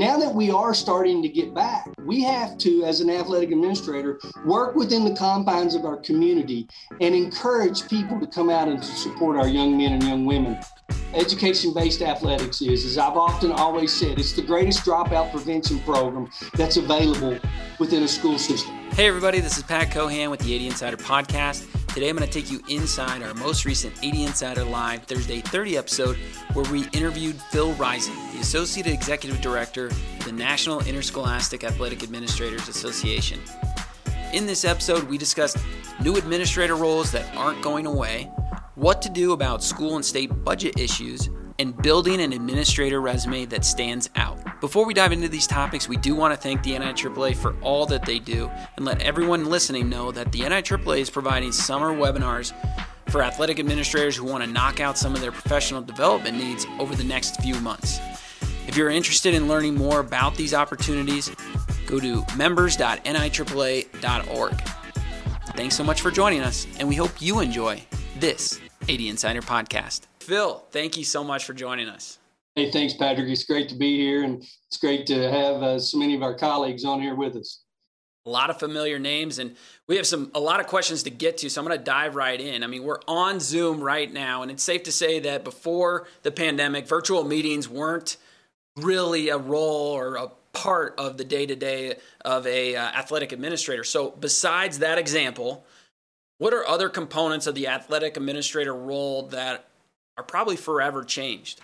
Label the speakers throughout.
Speaker 1: Now that we are starting to get back, we have to, as an athletic administrator, work within the confines of our community and encourage people to come out and to support our young men and young women. Education based athletics is, as I've often always said, it's the greatest dropout prevention program that's available within a school system.
Speaker 2: Hey, everybody, this is Pat Cohan with the AD Insider Podcast. Today I'm going to take you inside our most recent AD Insider Live Thursday 30 episode where we interviewed Phil Rising, Associate Executive Director the National Interscholastic Athletic Administrators Association. In this episode, we discussed new administrator roles that aren't going away, what to do about school and state budget issues, and building an administrator resume that stands out. Before we dive into these topics, we do want to thank the NIAAA for all that they do and let everyone listening know that the NIAAA is providing summer webinars for athletic administrators who want to knock out some of their professional development needs over the next few months. If you're interested in learning more about these opportunities, go to members.niaaa.org. Thanks so much for joining us, and we hope you enjoy this AD Insider podcast. Phil, thank you so much for joining us.
Speaker 1: Hey, thanks, Patrick. It's great to be here, and it's great to have uh, so many of our colleagues on here with us.
Speaker 2: A lot of familiar names, and we have some a lot of questions to get to. So I'm going to dive right in. I mean, we're on Zoom right now, and it's safe to say that before the pandemic, virtual meetings weren't really a role or a part of the day to day of a uh, athletic administrator. So besides that example, what are other components of the athletic administrator role that are probably forever changed?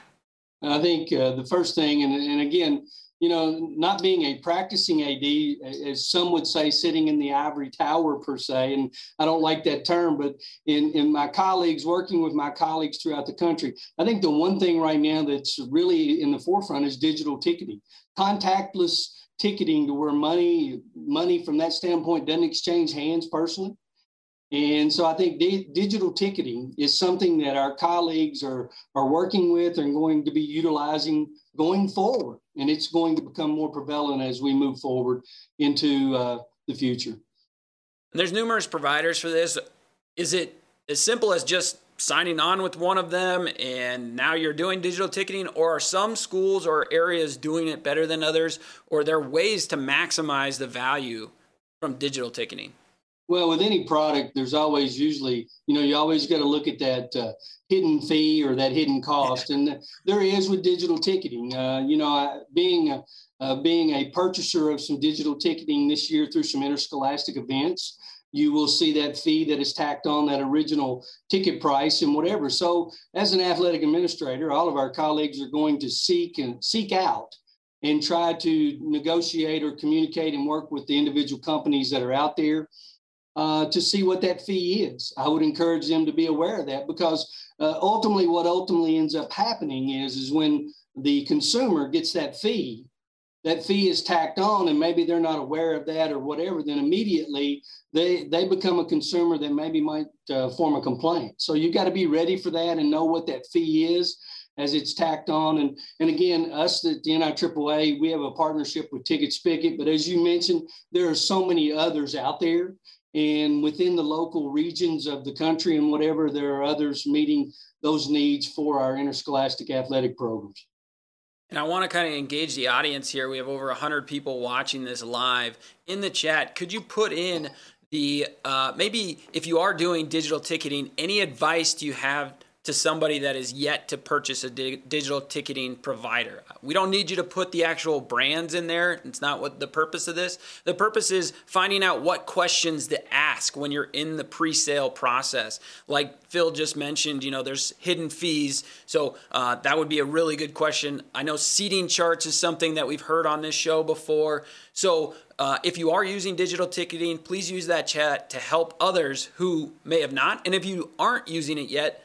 Speaker 1: I think uh, the first thing, and, and again, you know, not being a practicing AD, as some would say, sitting in the ivory tower per se, and I don't like that term, but in, in my colleagues, working with my colleagues throughout the country, I think the one thing right now that's really in the forefront is digital ticketing, contactless ticketing to where money, money from that standpoint doesn't exchange hands personally. And so I think di- digital ticketing is something that our colleagues are, are working with and going to be utilizing going forward. And it's going to become more prevalent as we move forward into uh, the future.
Speaker 2: There's numerous providers for this. Is it as simple as just signing on with one of them and now you're doing digital ticketing or are some schools or areas doing it better than others or are there ways to maximize the value from digital ticketing
Speaker 1: well, with any product, there's always usually, you know, you always got to look at that uh, hidden fee or that hidden cost, and there is with digital ticketing. Uh, you know, I, being uh, being a purchaser of some digital ticketing this year through some interscholastic events, you will see that fee that is tacked on that original ticket price and whatever. So, as an athletic administrator, all of our colleagues are going to seek and seek out and try to negotiate or communicate and work with the individual companies that are out there uh, to see what that fee is. I would encourage them to be aware of that because uh, ultimately, what ultimately ends up happening is is when the consumer gets that fee, that fee is tacked on, and maybe they're not aware of that or whatever. Then immediately they they become a consumer that maybe might uh, form a complaint. So you got to be ready for that and know what that fee is as it's tacked on. And, and again, us at the NIAAA, we have a partnership with Ticket Spicket. But as you mentioned, there are so many others out there and within the local regions of the country and whatever, there are others meeting those needs for our interscholastic athletic programs.
Speaker 2: And I want to kind of engage the audience here. We have over 100 people watching this live. In the chat, could you put in the uh, maybe if you are doing digital ticketing, any advice do you have to somebody that is yet to purchase a di- digital ticketing provider. We don't need you to put the actual brands in there. It's not what the purpose of this. The purpose is finding out what questions to ask when you're in the pre-sale process. Like Phil just mentioned, you know, there's hidden fees, so uh, that would be a really good question. I know seating charts is something that we've heard on this show before. So uh, if you are using digital ticketing, please use that chat to help others who may have not. And if you aren't using it yet,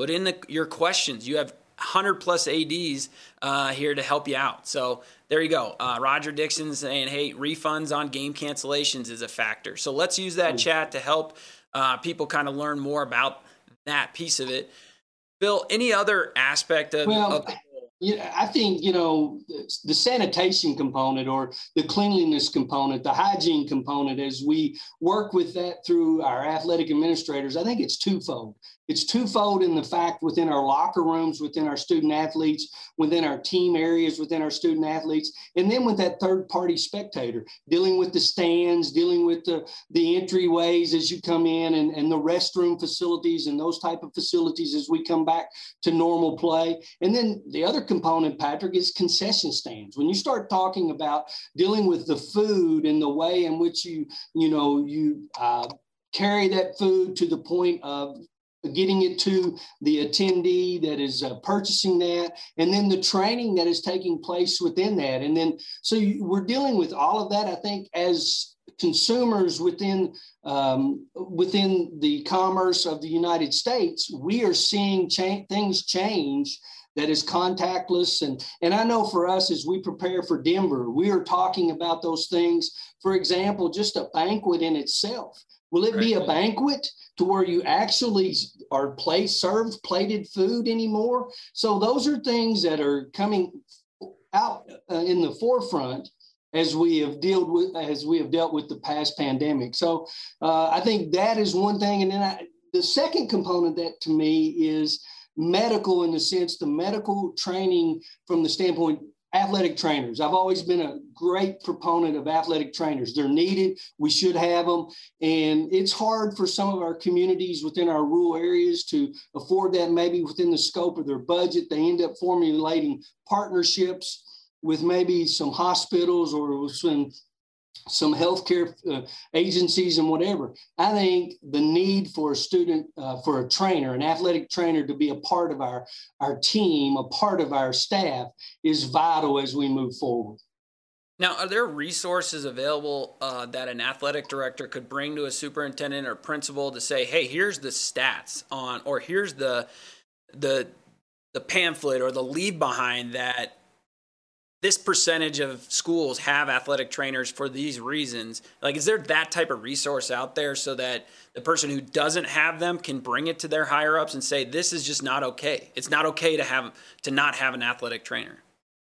Speaker 2: Put in the, your questions. You have 100 plus ADs uh, here to help you out. So there you go. Uh, Roger Dixon saying, hey, refunds on game cancellations is a factor. So let's use that chat to help uh, people kind of learn more about that piece of it. Bill, any other aspect of,
Speaker 1: well,
Speaker 2: of
Speaker 1: yeah, I think you know the sanitation component or the cleanliness component, the hygiene component. As we work with that through our athletic administrators, I think it's twofold. It's twofold in the fact within our locker rooms, within our student athletes, within our team areas, within our student athletes, and then with that third party spectator, dealing with the stands, dealing with the, the entryways as you come in and, and the restroom facilities and those type of facilities as we come back to normal play. And then the other component, Patrick, is concession stands. When you start talking about dealing with the food and the way in which you, you know, you uh, carry that food to the point of getting it to the attendee that is uh, purchasing that and then the training that is taking place within that. And then so you, we're dealing with all of that i think as consumers within um, within the commerce of the united states we are seeing cha- things change that is contactless. And and i know for us as we prepare for denver we are talking about those things. For example just a banquet in itself Will it be a banquet to where you actually are plate served plated food anymore? So those are things that are coming out uh, in the forefront as we have dealt with as we have dealt with the past pandemic. So uh, I think that is one thing, and then I, the second component that to me is medical in the sense the medical training from the standpoint athletic trainers. I've always been a great proponent of athletic trainers. They're needed. We should have them. And it's hard for some of our communities within our rural areas to afford that, maybe within the scope of their budget. They end up formulating partnerships with maybe some hospitals or some some healthcare uh, agencies and whatever. I think the need for a student, uh, for a trainer, an athletic trainer to be a part of our, our team, a part of our staff is vital as we move forward.
Speaker 2: Now, are there resources available uh, that an athletic director could bring to a superintendent or principal to say, "Hey, here's the stats on," or "Here's the the the pamphlet or the leave behind that this percentage of schools have athletic trainers for these reasons like is there that type of resource out there so that the person who doesn't have them can bring it to their higher ups and say this is just not okay. It's not okay to have to not have an athletic trainer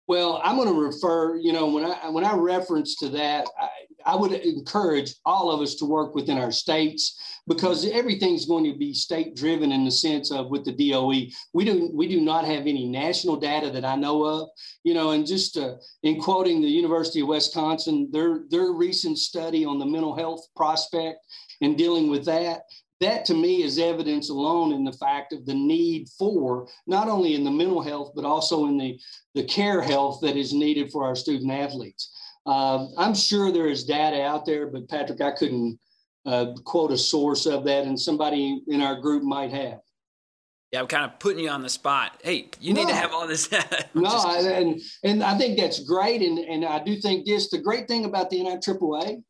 Speaker 1: well i'm going to refer you know when i when i reference to that I, I would encourage all of us to work within our states because everything's going to be state driven in the sense of with the DOE. We do we do not have any national data that I know of, you know, and just uh, in quoting the University of Wisconsin, their their recent study on the mental health prospect and dealing with that, that to me is evidence alone in the fact of the need for not only in the mental health but also in the the care health that is needed for our student athletes um, i'm sure there is data out there but patrick i couldn't uh, quote a source of that, and somebody in our group might have.
Speaker 2: Yeah, I'm kind of putting you on the spot. Hey, you no. need to have all this.
Speaker 1: no, just... and and I think that's great, and and I do think this. The great thing about the NIAAA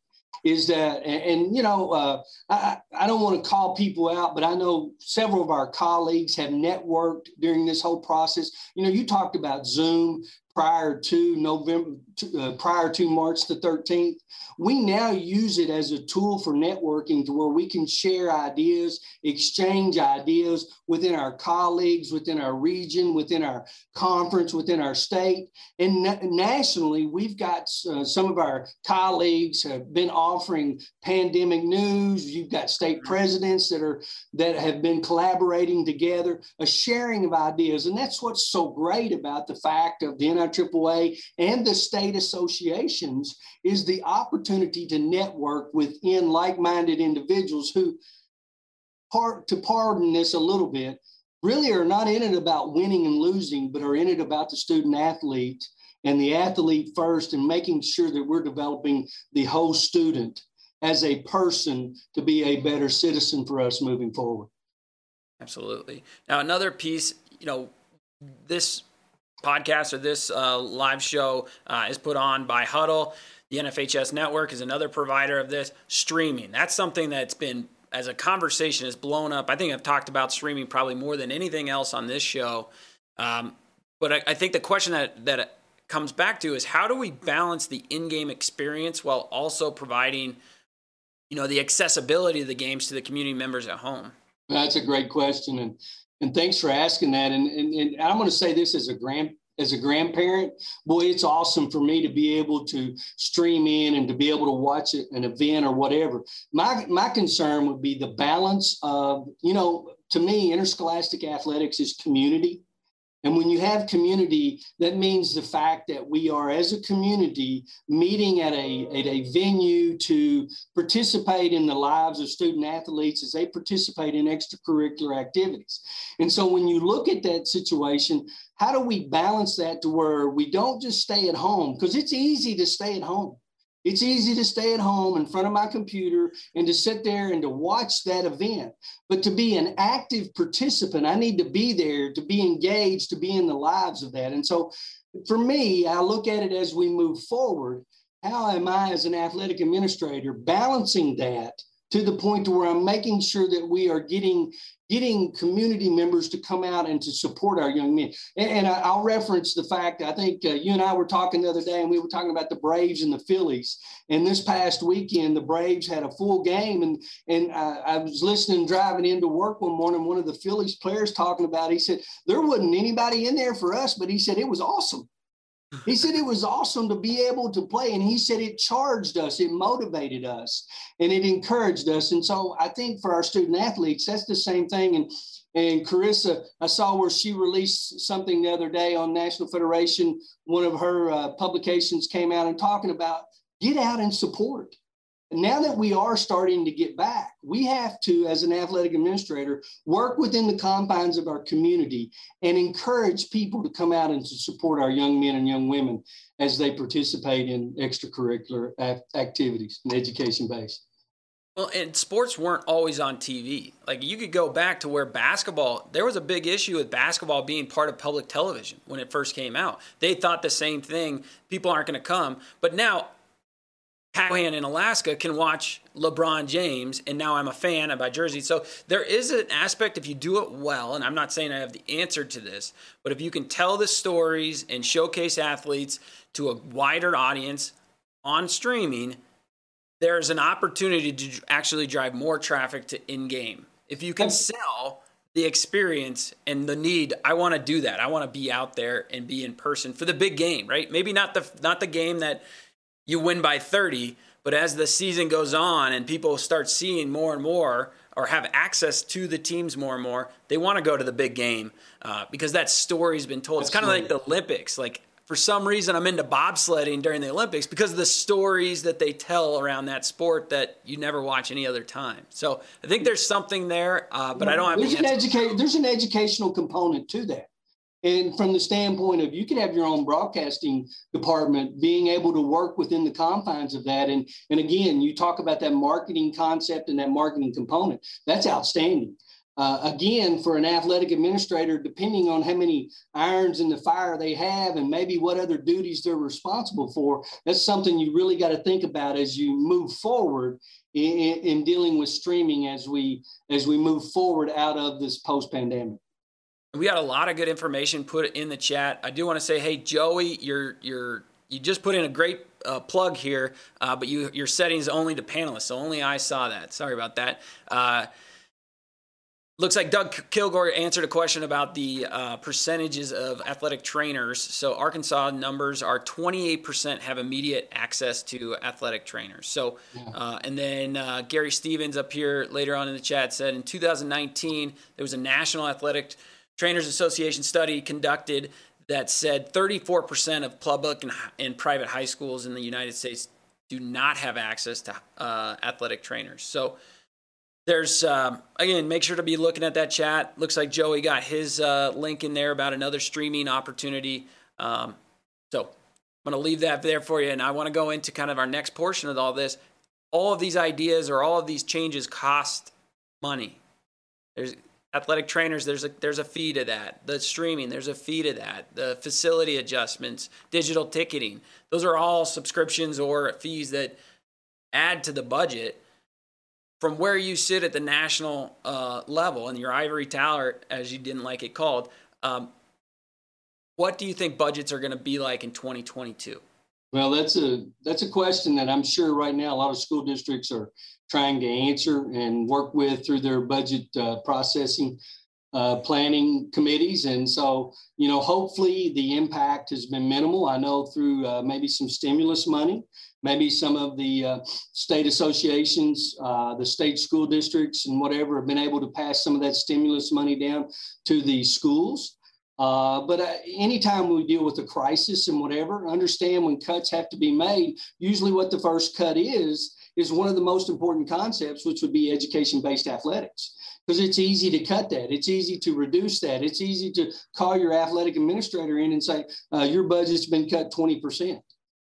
Speaker 1: is that, and, and you know, uh, I I don't want to call people out, but I know several of our colleagues have networked during this whole process. You know, you talked about Zoom prior to November, uh, prior to March the 13th. We now use it as a tool for networking to where we can share ideas, exchange ideas within our colleagues, within our region, within our conference, within our state. And na- nationally, we've got uh, some of our colleagues have been offering pandemic news. You've got state presidents that are that have been collaborating together, a sharing of ideas. And that's what's so great about the fact of the NIAAA and the state associations is the opportunity to network within like-minded individuals who, part to pardon this a little bit, really are not in it about winning and losing, but are in it about the student athlete and the athlete first and making sure that we're developing the whole student as a person to be a better citizen for us moving forward.
Speaker 2: Absolutely. Now, another piece, you know, this podcast or this uh, live show uh, is put on by Huddle. The NFHS network is another provider of this. Streaming, that's something that's been, as a conversation, has blown up. I think I've talked about streaming probably more than anything else on this show. Um, but I, I think the question that, that comes back to is how do we balance the in-game experience while also providing, you know, the accessibility of the games to the community members at home?
Speaker 1: That's a great question, and and thanks for asking that. And, and, and I'm going to say this as a grand as a grandparent, boy, it's awesome for me to be able to stream in and to be able to watch an event or whatever. My my concern would be the balance of, you know, to me, interscholastic athletics is community. And when you have community, that means the fact that we are, as a community, meeting at a, at a venue to participate in the lives of student athletes as they participate in extracurricular activities. And so when you look at that situation, how do we balance that to where we don't just stay at home? Because it's easy to stay at home. It's easy to stay at home in front of my computer and to sit there and to watch that event. But to be an active participant, I need to be there, to be engaged, to be in the lives of that. And so for me, I look at it as we move forward. How am I, as an athletic administrator, balancing that to the point to where I'm making sure that we are getting getting community members to come out and to support our young men. And, and I, will reference the fact I think uh, you and I were talking the other day, and we were talking about the Braves and the Phillies. And this past weekend, the Braves had a full game, and and I, I was listening driving into work one morning. One of the Phillies players talking about, he said there wasn't anybody in there for us, but he said it was awesome. He said it was awesome to be able to play. And he said it charged us, it motivated us, and it encouraged us. And so I think for our student athletes, that's the same thing. And and Karissa, I saw where she released something the other day on National Federation. One of her uh, publications came out and talking about get out and support now that we are starting to get back, we have to, as an athletic administrator, work within the confines of our community and encourage people to come out and to support our young men and young women as they participate in extracurricular activities and education based.
Speaker 2: Well, and sports weren't always on TV. Like you could go back to where basketball, there was a big issue with basketball being part of public television when it first came out. They thought the same thing. People aren't going to come. But now Callahan in Alaska can watch LeBron James, and now I'm a fan. I buy jersey. So there is an aspect if you do it well, and I'm not saying I have the answer to this, but if you can tell the stories and showcase athletes to a wider audience on streaming, there's an opportunity to actually drive more traffic to in-game. If you can oh. sell the experience and the need, I want to do that. I want to be out there and be in person for the big game, right? Maybe not the not the game that you win by 30. But as the season goes on and people start seeing more and more or have access to the teams more and more, they want to go to the big game uh, because that story's been told. It's kind of like the Olympics. Like for some reason, I'm into bobsledding during the Olympics because of the stories that they tell around that sport that you never watch any other time. So I think there's something there, uh, but I don't have.
Speaker 1: There's an, educa- there's an educational component to that. And from the standpoint of you could have your own broadcasting department being able to work within the confines of that. And, and again, you talk about that marketing concept and that marketing component. That's outstanding. Uh, again, for an athletic administrator, depending on how many irons in the fire they have and maybe what other duties they're responsible for, that's something you really got to think about as you move forward in, in dealing with streaming as we as we move forward out of this post pandemic.
Speaker 2: We got a lot of good information put in the chat. I do want to say, hey, Joey, you're you're you just put in a great uh, plug here, uh, but you your settings only to panelists, so only I saw that. Sorry about that. Uh, looks like Doug Kilgore answered a question about the uh, percentages of athletic trainers. So Arkansas numbers are 28% have immediate access to athletic trainers. So, uh, and then uh, Gary Stevens up here later on in the chat said in 2019 there was a national athletic Trainers Association study conducted that said 34% of public and, and, private high schools in the United States do not have access to uh, athletic trainers. So there's, um, again, make sure to be looking at that chat. Looks like Joey got his uh, link in there about another streaming opportunity. Um, so I'm going to leave that there for you. And I want to go into kind of our next portion of all this. All of these ideas or all of these changes cost money. There's athletic trainers there's a there's a fee to that. The streaming there's a fee to that. The facility adjustments digital ticketing those are all subscriptions or fees that add to the budget from where you sit at the national uh, level and your ivory tower as you didn't like it called um, what do you think budgets are going to be like in 2022
Speaker 1: well that's a that's a question that i'm sure right now a lot of school districts are trying to answer and work with through their budget uh, processing. uh, planning committees. And so, you know, hopefully the impact has been minimal. I know through uh, maybe some stimulus money, maybe some of the uh, state associations, uh, the state school districts, and whatever have been able to pass some of that stimulus money down to the schools. Uh, but uh, anytime we deal with a crisis and whatever, understand when cuts have to be made, usually what the first cut is, is one of the most important concepts, which would be education based athletics because it's easy to cut that. It's easy to reduce that. It's easy to call your athletic administrator in and say, uh, your budget's been cut 20%.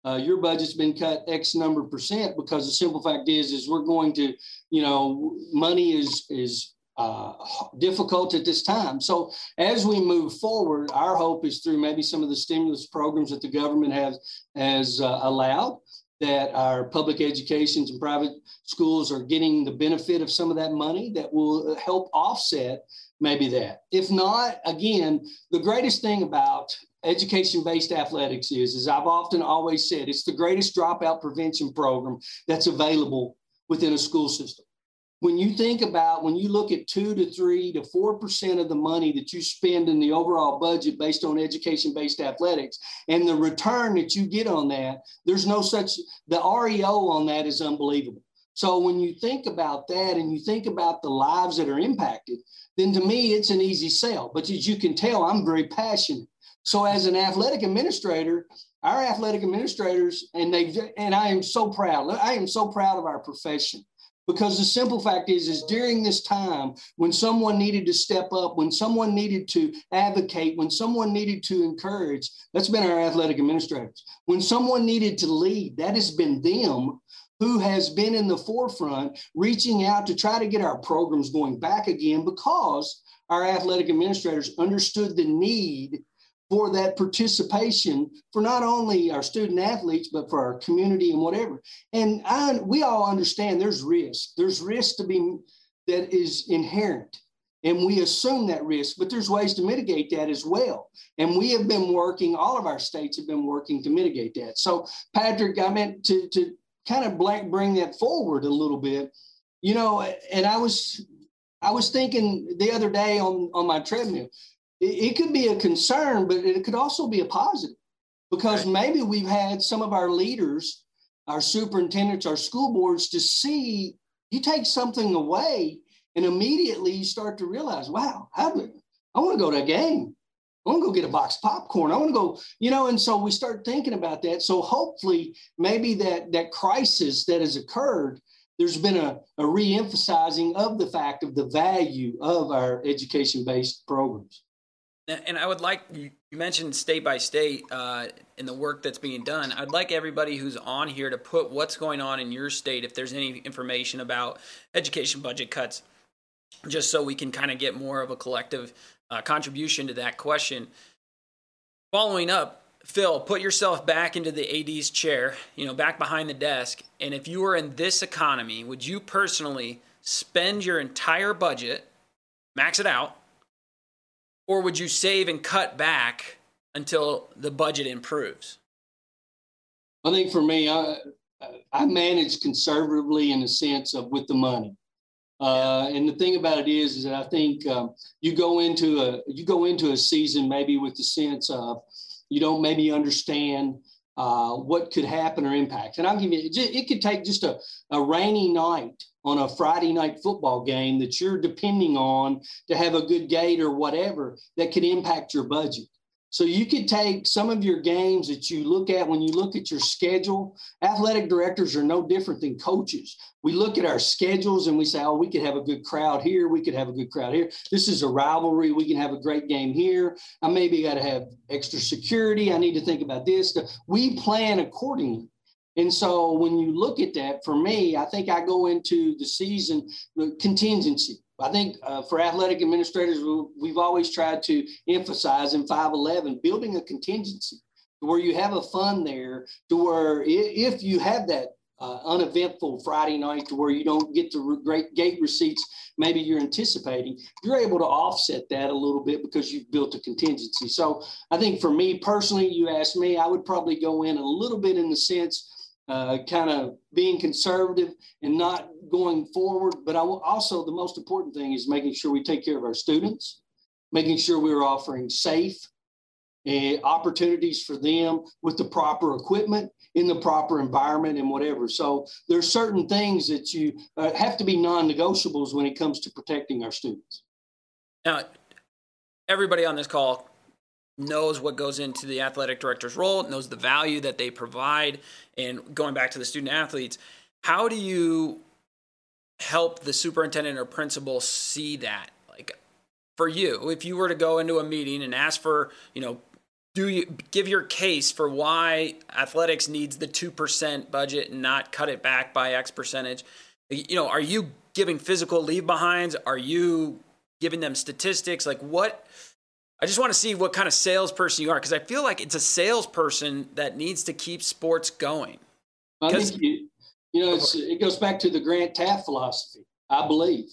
Speaker 1: Uh, your budget's been cut X number percent because the simple fact is, is we're going to, you know, money is, is uh, difficult at this time. So as we move forward, our hope is through maybe some of the stimulus programs that the government has, has uh, allowed that our public educations and private schools are getting the benefit of some of that money that will help offset maybe that. If not, again, the greatest thing about education-based athletics is, as I've often always said, it's the greatest dropout prevention program that's available within a school system when you think about when you look at two to three to four percent of the money that you spend in the overall budget based on education-based athletics and the return that you get on that, there's no such the ROI on that is unbelievable. So when you think about that and you think about the lives that are impacted, then to me it's an easy sell. But as you can tell, I'm very passionate. So as an athletic administrator, our athletic administrators and they and I am so proud. I am so proud of our profession because the simple fact is is during this time when someone needed to step up when someone needed to advocate when someone needed to encourage that's been our athletic administrators. When someone needed to lead that has been them who has been in the forefront reaching out to try to get our programs going back again because our athletic administrators understood the need for that participation for not only our student athletes but for our community and whatever. And I, we all understand there's risk. There's risk to be that is inherent. And we assume that risk but there's ways to mitigate that as well. And we have been working all of our states have been working to mitigate that. So patrick i meant to, to kind of bring that forward a little bit. You know and i was i was thinking the other day on on my treadmill it, could be a concern, but it could also be a positive because right. maybe we've had some of our leaders, our superintendents, our school boards to see you take something away and immediately you start to realize, wow, do, I want to go to a game. I want to go get a box of popcorn. I want to go, you know, and so we start thinking about that. So hopefully, maybe that that crisis that has occurred, there's been a, a re-emphasizing of the fact of the value of our education-based programs.
Speaker 2: And I would like you mentioned state by state uh, in the work that's being done. I'd like everybody who's on here to put what's going on in your state, if there's any information about education budget cuts, just so we can kind of get more of a collective uh, contribution to that question. Following up, Phil, put yourself back into the AD's chair, you know, back behind the desk. And if you were in this economy, would you personally spend your entire budget, max it out? Or would you save and cut back until the budget improves?
Speaker 1: I think for me, I, I manage conservatively in the sense of with the money. Uh, and the thing about it is, is that I think um, you go into a you go into a season maybe with the sense of you don't maybe understand uh, what could happen or impact. And I'll give you it could take just a, a rainy night on a Friday night football game that you're depending on to have a good gate or whatever that could impact your budget. So you could take some of your games that you look at when you look at your schedule. Athletic directors are no different than coaches. We look at our schedules and we say, oh, we could have a good crowd here. We could have a good crowd here. This is a rivalry. We can have a great game here. I maybe got to have extra security. I need to think about this. We plan accordingly. And so when you look at that, for me, I think I go into the season the contingency. I think uh, for athletic administrators, we've always tried to emphasize in 511 building a contingency where you have a fund there to where if you have that uh, uneventful Friday night to where you don't get the great gate receipts maybe you're anticipating, you're able to offset that a little bit because you've built a contingency. So I think for me personally, you ask me, I would probably go in a little bit in the sense uh, kind of being conservative and not going forward. But I will also, the most important thing is making sure we take care of our students, making sure we're offering safe uh, opportunities for them with the proper equipment in the proper environment and whatever. So there's certain things that you uh, have to be non-negotiables when it comes to protecting our students.
Speaker 2: Now, everybody on this call knows what goes into the athletic director's role, knows the value that they provide, and going back to the student athletes, how do you help the superintendent or principal see that? Like for you, if you were to go into a meeting and ask for, you know, do you give your case for why athletics needs the 2% budget and not cut it back by X percentage? You know, are you giving physical leave behinds? Are you giving them statistics? Like what? I just want to see what kind of salesperson you are because I feel like it's a salesperson that needs to keep sports going.
Speaker 1: I think you, you know, it goes back to the Grant Teaff philosophy, I believe.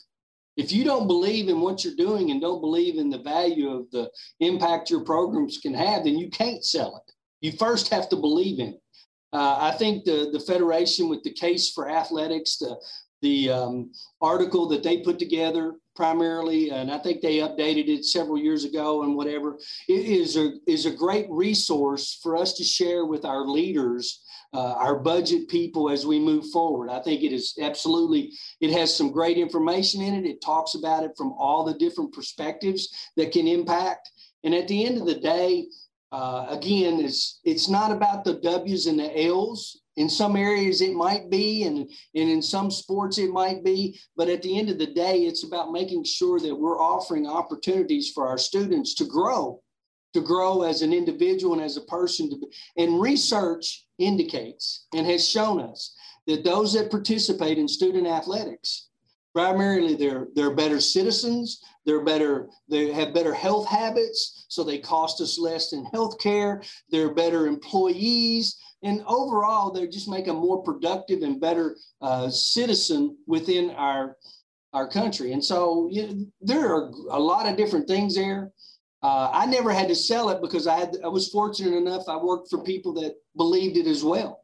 Speaker 1: If you don't believe in what you're doing and don't believe in the value of the impact your programs can have, then you can't sell it. You first have to believe in it. Uh, I think the, the Federation, with the case for athletics, the, the um, article that they put together primarily, and I think they updated it several years ago and whatever, it is a, is a great resource for us to share with our leaders uh, our budget people as we move forward. I think it is absolutely, it has some great information in it. It talks about it from all the different perspectives that can impact. And at the end of the day, uh, again, it's it's not about the W's and the L's. In some areas, it might be, and, and in some sports, it might be. But at the end of the day, it's about making sure that we're offering opportunities for our students to grow to grow as an individual and as a person. To, and research indicates and has shown us that those that participate in student athletics, primarily they're they're better citizens, they're better, they have better health habits, so they cost us less in health care, they're better employees. And overall, they just make a more productive and better uh, citizen within our our country. And so you know, there are a lot of different things there. Uh, I never had to sell it because I had I was fortunate enough I worked for people that believed it as well.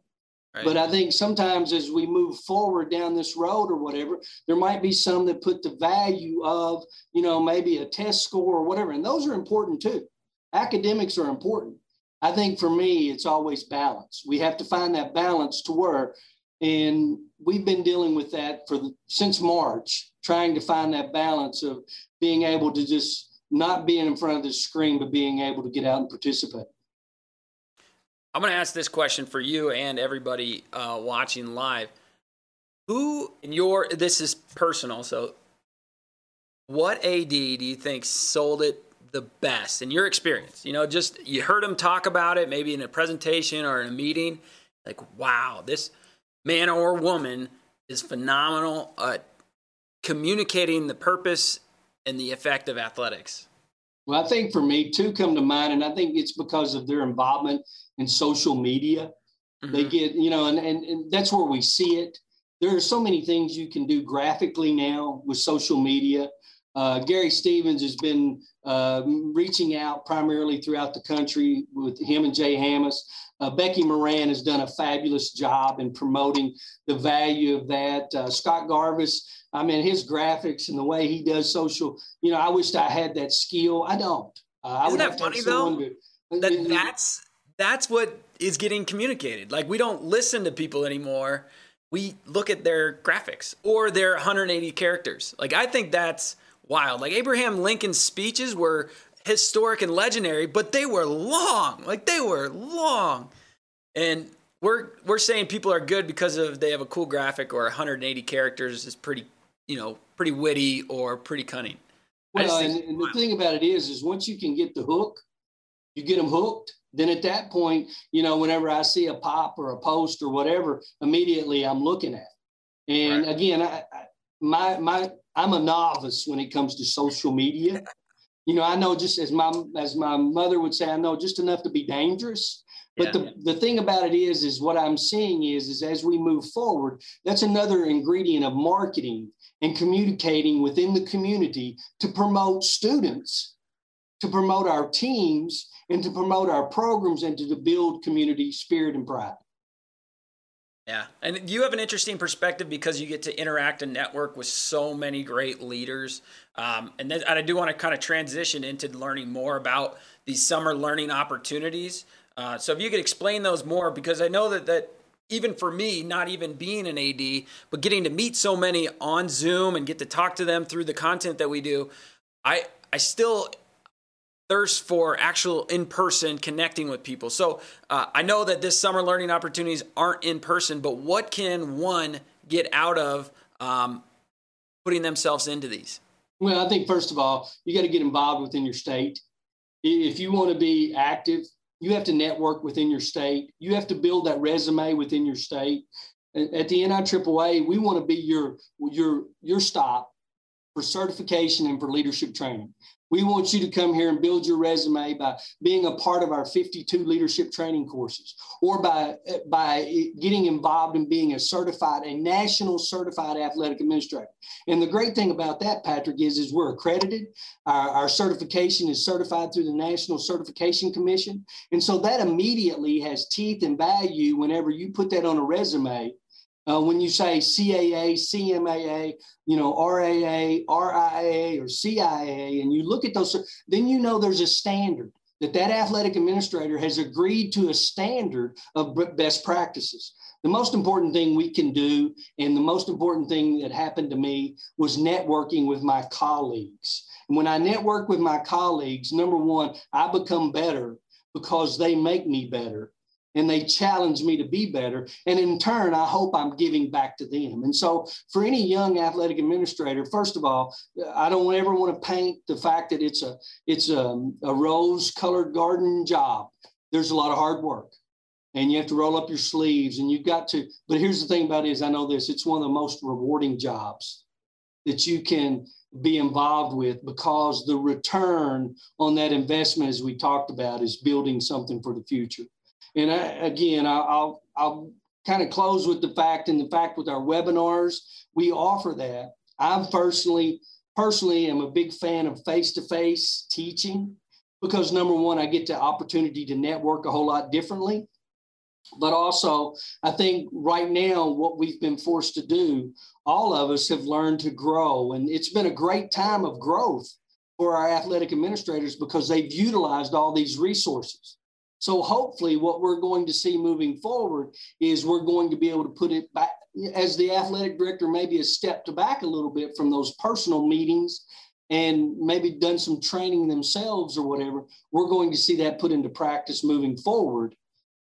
Speaker 1: Right. But I think sometimes as we move forward down this road or whatever, there might be some that put the value of, you know, maybe a test score or whatever. And those are important too. Academics are important. I think for me, it's always balance. We have to find that balance to where, and we've been dealing with that for the, since March, trying to find that balance of being able to just not being in front of the screen, but being able to get out and participate.
Speaker 2: I'm going to ask this question for you and everybody uh, watching live. Who in your this is personal, so what AD do you think sold it the best in your experience? You know, just you heard him talk about it, maybe in a presentation or in a meeting. Like, wow, this man or woman is phenomenal at communicating the purpose and the effect of athletics?
Speaker 1: Well, I think for me, two come to mind, and I think it's because of their involvement in social media. Mm-hmm. They get, you know, and, and, and that's where we see it. There are so many things you can do graphically now with social media. Uh, Gary Stevens has been uh, reaching out primarily throughout the country with him and Jay Hammes. Uh, Becky Moran has done a fabulous job in promoting the value of that. Uh, Scott Garvis I mean, his graphics and the way he does social, you know, I wished I had that skill. I don't.
Speaker 2: Uh, Isn't that funny though? To, that that's that's what is getting communicated. Like we don't listen to people anymore. We look at their graphics or their 180 characters. Like I think that's wild. Like Abraham Lincoln's speeches were historic and legendary, but they were long. Like they were long. And we're we're saying people are good because of they have a cool graphic or 180 characters is pretty you know, pretty witty or pretty cunning.
Speaker 1: Well, and, and the thing about it is, is once you can get the hook, you get them hooked. Then at that point, you know, whenever I see a pop or a post or whatever, immediately I'm looking at. And right. again, I, I, my my I'm a novice when it comes to social media. you know, I know just as my as my mother would say, I know just enough to be dangerous. But yeah. the, the thing about it is, is what I'm seeing is, is as we move forward, that's another ingredient of marketing and communicating within the community to promote students, to promote our teams, and to promote our programs and to build community spirit and pride.
Speaker 2: Yeah, and you have an interesting perspective because you get to interact and network with so many great leaders. Um, and then and I do want to kind of transition into learning more about these summer learning opportunities. Uh, so if you could explain those more, because I know that that even for me, not even being an AD, but getting to meet so many on Zoom and get to talk to them through the content that we do, I I still thirst for actual in person connecting with people. So uh, I know that this summer learning opportunities aren't in person, but what can one get out of um, putting themselves into these?
Speaker 1: Well, I think first of all, you got to get involved within your state. If you want to be active, you have to network within your state. You have to build that resume within your state. At the NIAAA, we want to be your your your stop for certification and for leadership training. We want you to come here and build your resume by being a part of our 52 leadership training courses or by, by getting involved in being a certified, a national certified athletic administrator. And the great thing about that, Patrick, is, is we're accredited. Our, our certification is certified through the National Certification Commission. And so that immediately has teeth and value whenever you put that on a resume uh, when you say CAA, CMAA, you know, RAA, RIA, or CIA, and you look at those, then you know there's a standard that that athletic administrator has agreed to a standard of best practices. The most important thing we can do, and the most important thing that happened to me, was networking with my colleagues. And when I network with my colleagues, number one, I become better because they make me better and they challenge me to be better. And in turn, I hope I'm giving back to them. And so, for any young athletic administrator, first of all, I don't ever want to paint the fact that it's a it's a, a rose-colored garden job. There's a lot of hard work, and you have to roll up your sleeves, and you've got to. But here's the thing about it: is I know this. It's one of the most rewarding jobs that you can be involved with because the return on that investment, as we talked about, is building something for the future. And I, again, I'll, I'll kind of close with the fact and the fact with our webinars, we offer that. I personally, personally am a big fan of face-to-face teaching because number one, I get the opportunity to network a whole lot differently. But also, I think right now, what we've been forced to do, all of us have learned to grow. And it's been a great time of growth for our athletic administrators because they've utilized all these resources. So hopefully, what we're going to see moving forward is we're going to be able to put it back as the athletic director maybe has stepped back a little bit from those personal meetings and maybe done some training themselves or whatever. We're going to see that put into practice moving forward.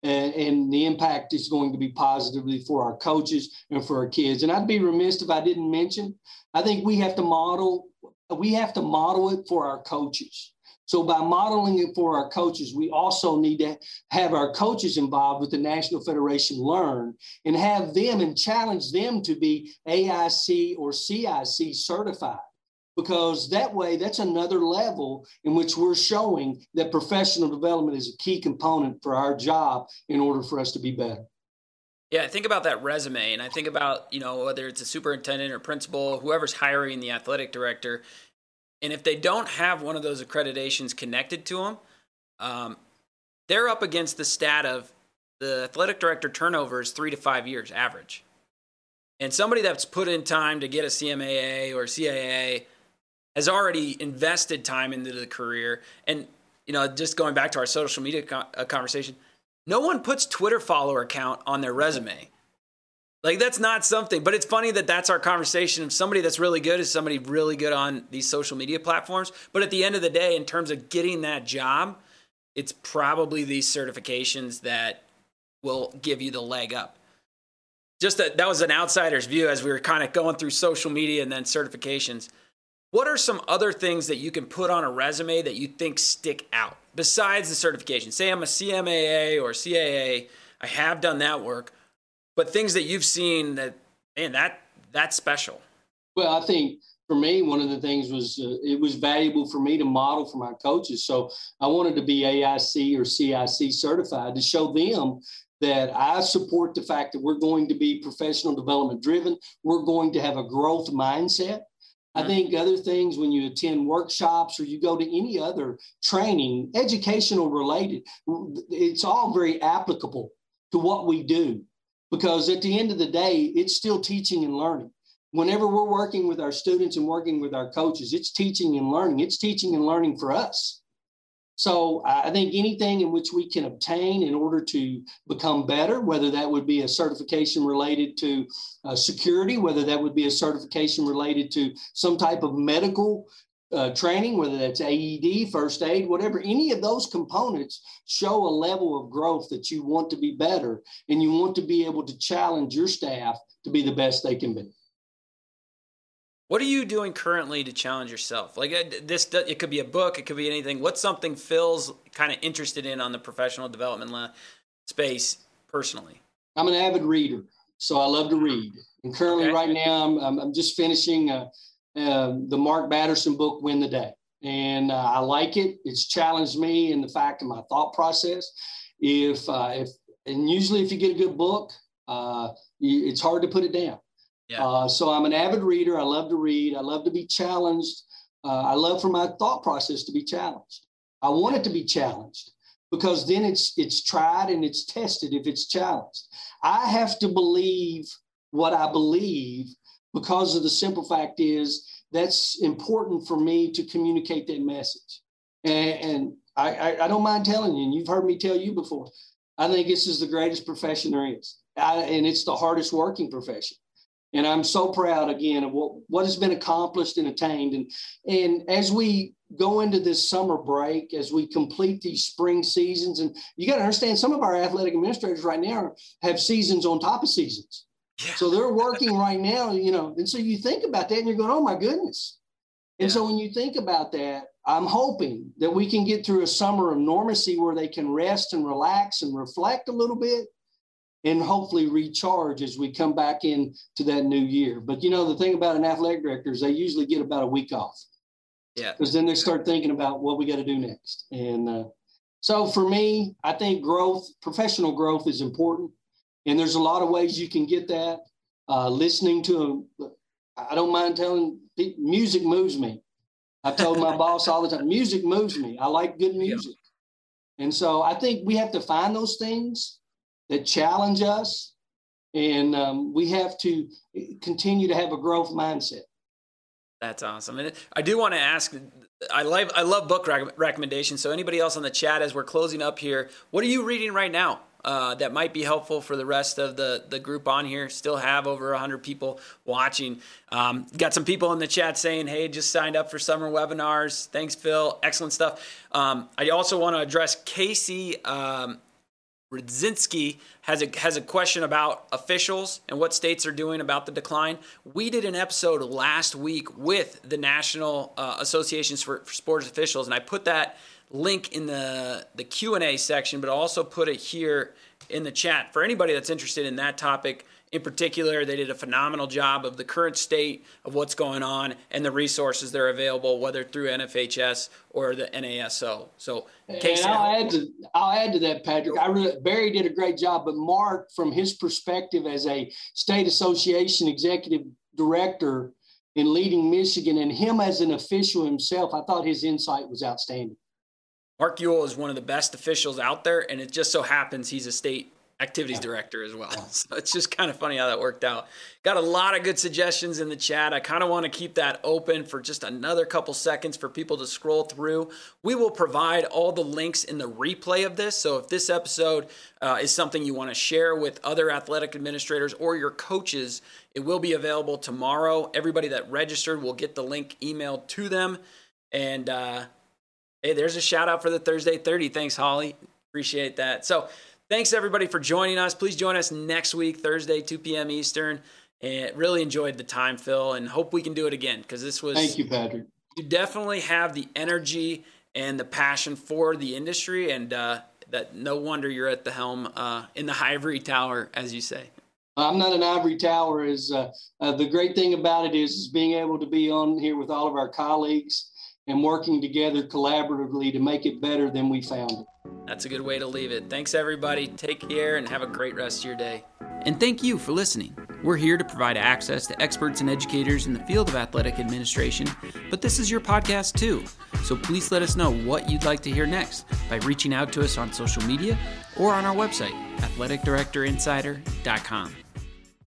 Speaker 1: And, and the impact is going to be positively for our coaches and for our kids. And I'd be remiss if I didn't mention, I think we have to model, we have to model it for our coaches so by modeling it for our coaches, we also need to have our coaches involved with the National Federation Learn and have them and challenge them to be AIC or CIC certified. Because that way, that's another level in which we're showing that professional development is a key component for our job in order for us to be better.
Speaker 2: Yeah, I think about that resume and I think about, you know, whether it's a superintendent or principal, whoever's hiring the athletic director, and if they don't have one of those accreditations connected to them, um, they're up against the stat of the athletic director turnover is three to five years average. And somebody that's put in time to get a CMAA or CAA has already invested time into the career. And, you know, just going back to our social media uh, conversation, no one puts Twitter follower count on their resume. Like that's not something, but it's funny that that's our conversation. Somebody that's really good is somebody really good on these social media platforms. But at the end of the day, in terms of getting that job, it's probably these certifications that will give you the leg up. Just that that was an outsider's view as we were kind of going through social media and then certifications. What are some other things that you can put on a resume that you think stick out besides the certification? Say I'm a CMAA or CAA, I have done that work but things that you've seen that man that that's special
Speaker 1: well i think for me one of the things was uh, it was valuable for me to model for my coaches so i wanted to be aic or cic certified to show them that I support the fact that we're going to be professional development driven. We're going to have a growth mindset. I mm-hmm. think other things when you attend workshops or you go to any other training, educational related, it's all very applicable to what we do because at the end of the day, it's still teaching and learning. Whenever we're working with our students and working with our coaches, it's teaching and learning. It's teaching and learning for us. So I think anything in which we can obtain in order to become better, whether that would be a certification related to uh, security, whether that would be a certification related to some type of medical uh, training, whether that's AED, first aid, whatever, any of those components show a level of growth that you want to be better and you want to be able to challenge your staff to be the best they can be.
Speaker 2: What are you doing currently to challenge yourself? Like uh, this, it could be a book, it could be anything. What's something Phil's kind of interested in on the professional development space personally?
Speaker 1: I'm an avid reader, so I love to read. And currently, okay. right now, I'm, I'm just finishing uh, uh, the Mark Batterson book, Win the Day. And uh, I like it. It's challenged me in the fact of my thought process. If, uh, if and usually, if you get a good book, uh, it's hard to put it down yeah. Uh, so I'm an avid reader. I love to read. I love to be challenged. Uh, I love for my thought process to be challenged. I want it to be challenged because then it's it's tried and it's tested if it's challenged. I have to believe what I believe because of the simple fact is that's important for me to communicate that message. And, and I, I, I, don't mind telling you, and you've heard me tell you before, I think this is the greatest profession there is. I, and it's the hardest working profession. And I'm so proud again of what, what has been accomplished and attained. And, and as we go into this summer break, as we complete these spring seasons, and you got to understand some of our athletic administrators right now have seasons on top of seasons. Yeah. So they're working right now, you know, and so you think about that and you're going, oh my goodness. And yeah. so when you think about that, I'm hoping that we can get through a summer of normacy where they can rest and relax and reflect a little bit and hopefully recharge as we come back into that new year. But you know, the thing about an athletic director is they usually get about a week off.
Speaker 2: Yeah.
Speaker 1: Because then they start thinking about what we got to do next. And uh, so for me, I think growth, professional growth is important. And there's a lot of ways you can get that. Uh, listening to, I don't mind telling people, music moves me. I told my boss all the time, music moves me. I like good music. Yeah. And so I think we have to find those things that challenge us. And um, we have to continue to have a growth mindset.
Speaker 2: That's awesome. And I do want to ask I love I love book rec- recommendations. So anybody else on the chat as we're closing up here, what are you reading right now uh, that might be helpful for the rest of the the group on here? Still have over 100 people watching. Um, got some people in the chat saying, "Hey, just signed up for summer webinars. Thanks, Phil. Excellent stuff." Um, I also want to address Casey um, Rudzinski has a has a question about officials and what states are doing about the decline. We did an episode last week with the National uh, Associations for, for, Sports Officials, and I put that link in the the Q and A section, but also put it here in the chat for anybody that's interested in that topic in particular, they did a phenomenal job of the current state of what's going on and the resources that are available, whether through NFHS or the NASO. So,
Speaker 1: and I'll add to I'll add to that, Patrick. I really, Barry did a great job, but Mark, from his perspective as a state association executive director in leading Michigan, and him as an official himself, I thought his insight was outstanding.
Speaker 2: Mark Uyl is one of the best officials out there, and it just so happens he's a state activities director as well. So it's just kind of funny how that worked out. Got a lot of good suggestions in the chat. I kind of want to keep that open for just another couple seconds for people to scroll through. We will provide all the links in the replay of this. So if this episode uh, is something you want to share with other athletic administrators or your coaches, it will be available tomorrow. Everybody that registered will get the link emailed to them. And uh, hey, there's a shout out for the Thursday 30. Thanks, Holly. Appreciate that. So, Thanks everybody for joining us. Please join us next week, Thursday, 2 p.m. Eastern. And really enjoyed the time, Phil, and hope we can do it again because this was.
Speaker 1: Thank you, Patrick.
Speaker 2: You definitely have the energy and the passion for the industry, and uh, that no wonder you're at the helm uh, in the ivory tower, as you say.
Speaker 1: I'm not an ivory tower. Is uh, uh, the great thing about it is, is being able to be on here with all of our colleagues and working together collaboratively to make it better than we found it.
Speaker 2: That's a good way to leave it. Thanks, everybody. Take care and have a great rest of your day. And thank you for listening. We're here to provide access to experts and educators in the field of athletic administration, but this is your podcast too. So please let us know what you'd like to hear next by reaching out to us on social media or on our website athleticdirectorinsider.com.